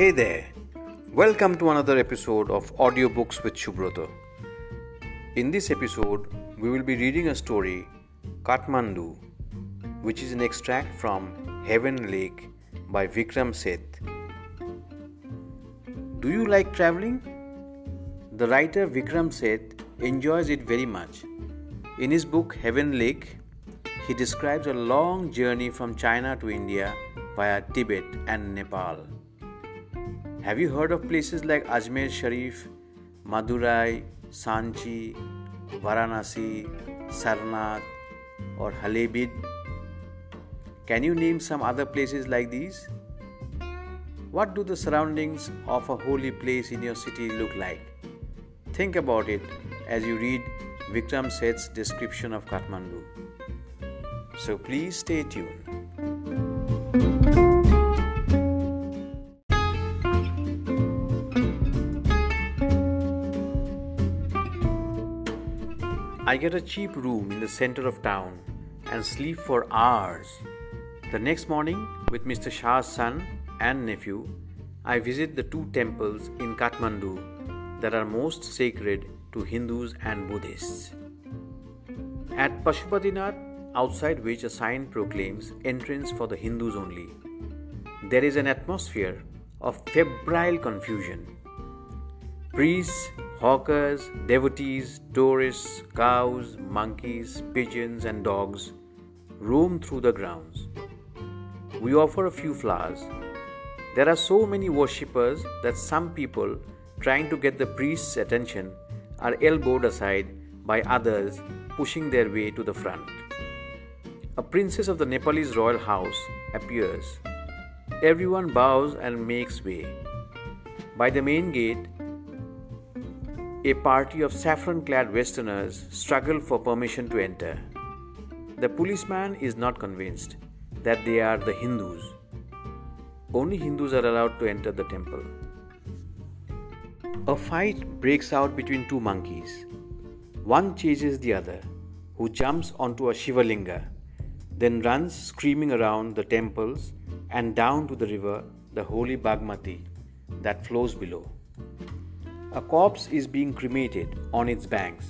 Hey there, welcome to another episode of Audiobooks with Subrata. In this episode, we will be reading a story, Kathmandu, which is an extract from Heaven Lake by Vikram Seth. Do you like traveling? The writer Vikram Seth enjoys it very much. In his book Heaven Lake, he describes a long journey from China to India via Tibet and Nepal. Have you heard of places like Ajmer Sharif, Madurai, Sanchi, Varanasi, Sarnath, or Halebid? Can you name some other places like these? What do the surroundings of a holy place in your city look like? Think about it as you read Vikram Seth's description of Kathmandu. So please stay tuned. I get a cheap room in the center of town and sleep for hours. The next morning, with Mr. Shah's son and nephew, I visit the two temples in Kathmandu that are most sacred to Hindus and Buddhists. At Pashupatinath, outside which a sign proclaims entrance for the Hindus only, there is an atmosphere of febrile confusion. Priests, hawkers, devotees, tourists, cows, monkeys, pigeons, and dogs roam through the grounds. We offer a few flowers. There are so many worshippers that some people trying to get the priest's attention are elbowed aside by others pushing their way to the front. A princess of the Nepalese royal house appears. Everyone bows and makes way. By the main gate, a party of saffron clad Westerners struggle for permission to enter. The policeman is not convinced that they are the Hindus. Only Hindus are allowed to enter the temple. A fight breaks out between two monkeys. One chases the other, who jumps onto a Shivalinga, then runs screaming around the temples and down to the river, the holy Bagmati, that flows below. A corpse is being cremated on its banks.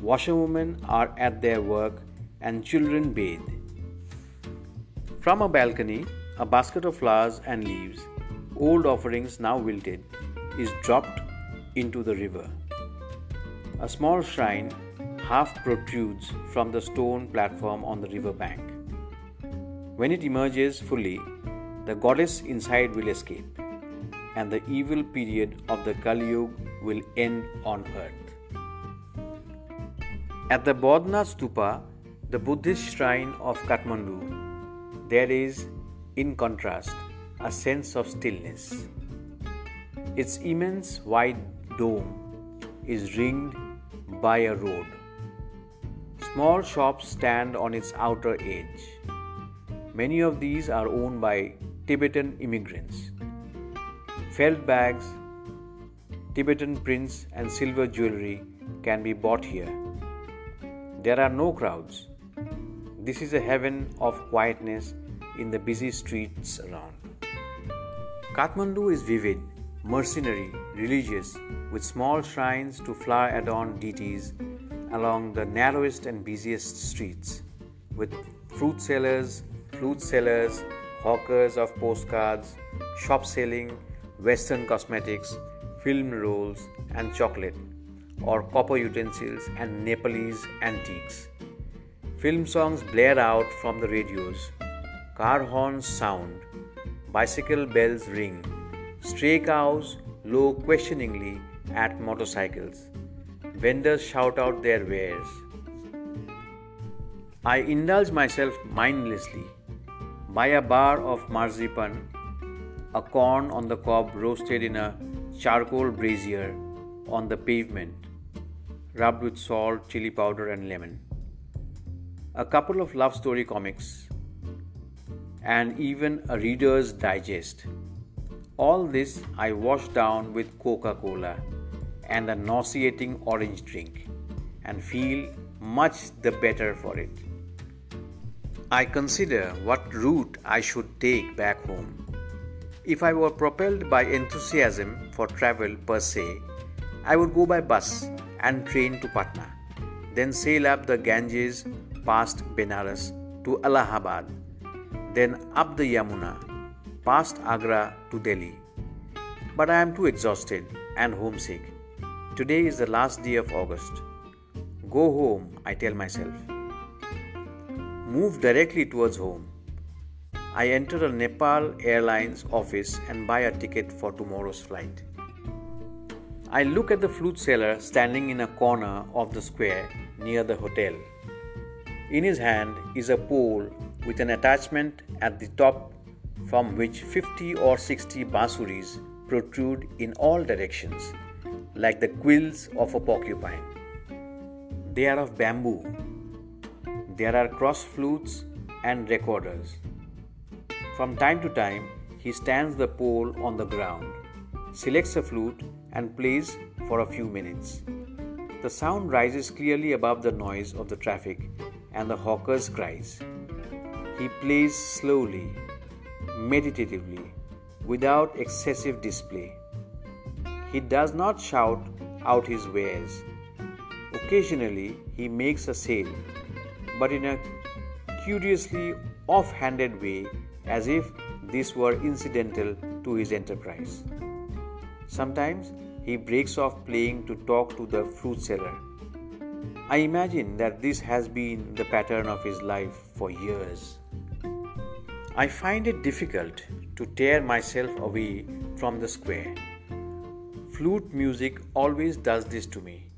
Washerwomen are at their work and children bathe. From a balcony, a basket of flowers and leaves, old offerings now wilted, is dropped into the river. A small shrine half protrudes from the stone platform on the river bank. When it emerges fully, the goddess inside will escape, and the evil period of the Kali Yuga will end on earth. At the Bodhnath Stupa, the Buddhist shrine of Kathmandu, there is, in contrast, a sense of stillness. Its immense wide dome is ringed by a road. Small shops stand on its outer edge. Many of these are owned by Tibetan immigrants. Felt bags, Tibetan prints, and silver jewelry can be bought here. There are no crowds. This is a heaven of quietness in the busy streets around. Kathmandu is vivid mercenary, religious, with small shrines to flower adorned deities along the narrowest and busiest streets, with fruit sellers, flute sellers, hawkers of postcards, shop selling Western cosmetics, film rolls, and chocolate, or copper utensils and Nepalese antiques. Film songs blare out from the radios, car horns sound, bicycle bells ring Stray cows low questioningly at motorcycles. Vendors shout out their wares. I indulge myself mindlessly. Buy a bar of marzipan, a corn on the cob roasted in a charcoal brazier on the pavement, rubbed with salt, chili powder, and lemon. A couple of love story comics, and even a Reader's Digest. All this I wash down with Coca Cola and a nauseating orange drink and feel much the better for it. I consider what route I should take back home. If I were propelled by enthusiasm for travel per se, I would go by bus and train to Patna, then sail up the Ganges past Benares to Allahabad, then up the Yamuna, past Agra to Delhi. But I am too exhausted and homesick. Today is the last day of August. Go home, I tell myself. Move directly towards home. I enter a Nepal Airlines office and buy a ticket for tomorrow's flight. I look at the flute seller standing in a corner of the square near the hotel. In his hand is a pole with an attachment at the top from which 50 or 60 bansuris protrude in all directions, like the quills of a porcupine. They are of bamboo. There are cross flutes and recorders. From time to time, he stands the pole on the ground, selects a flute, and plays for a few minutes. The sound rises clearly above the noise of the traffic and the hawker's cries. He plays slowly, meditatively, without excessive display. He does not shout out his wares. Occasionally, he makes a sale, but in a curiously off handed way, as if this were incidental to his enterprise. Sometimes he breaks off playing to talk to the fruit seller. I imagine that this has been the pattern of his life for years. I find it difficult to tear myself away from the square. Flute music always does this to me.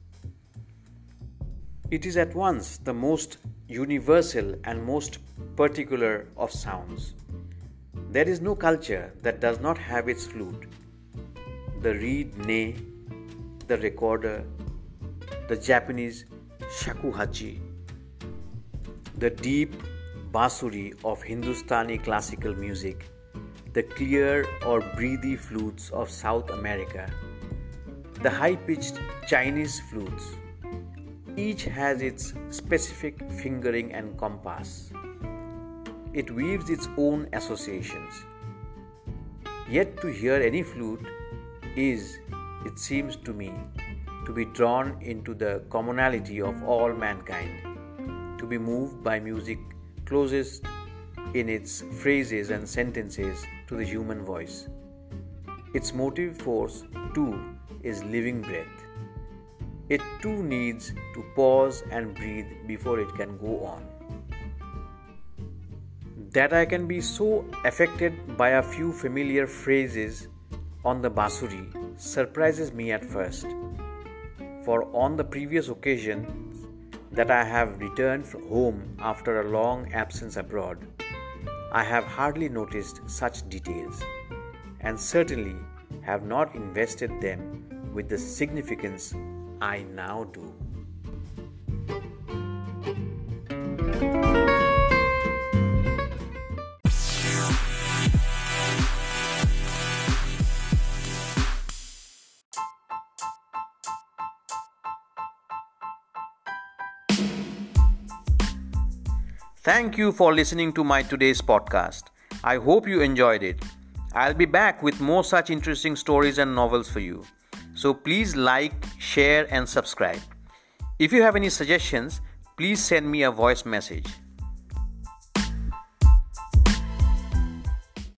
It is at once the most universal and most particular of sounds. There is no culture that does not have its flute. The reed nay, the recorder, the Japanese shakuhachi, the deep bansuri of Hindustani classical music, the clear or breathy flutes of South America, the high pitched Chinese flutes. Each has its specific fingering and compass. It weaves its own associations. Yet to hear any flute is, it seems to me, to be drawn into the commonality of all mankind, to be moved by music closest in its phrases and sentences to the human voice. Its motive force, too, is living breath. It too needs to pause and breathe before it can go on. That I can be so affected by a few familiar phrases on the bansuri surprises me at first. For on the previous occasion that I have returned home after a long absence abroad, I have hardly noticed such details, and certainly have not invested them with the significance I now do. Thank you for listening to my today's podcast. I hope you enjoyed it. I'll be back with more such interesting stories and novels for you. So please like, share, and subscribe. If you have any suggestions, please send me a voice message.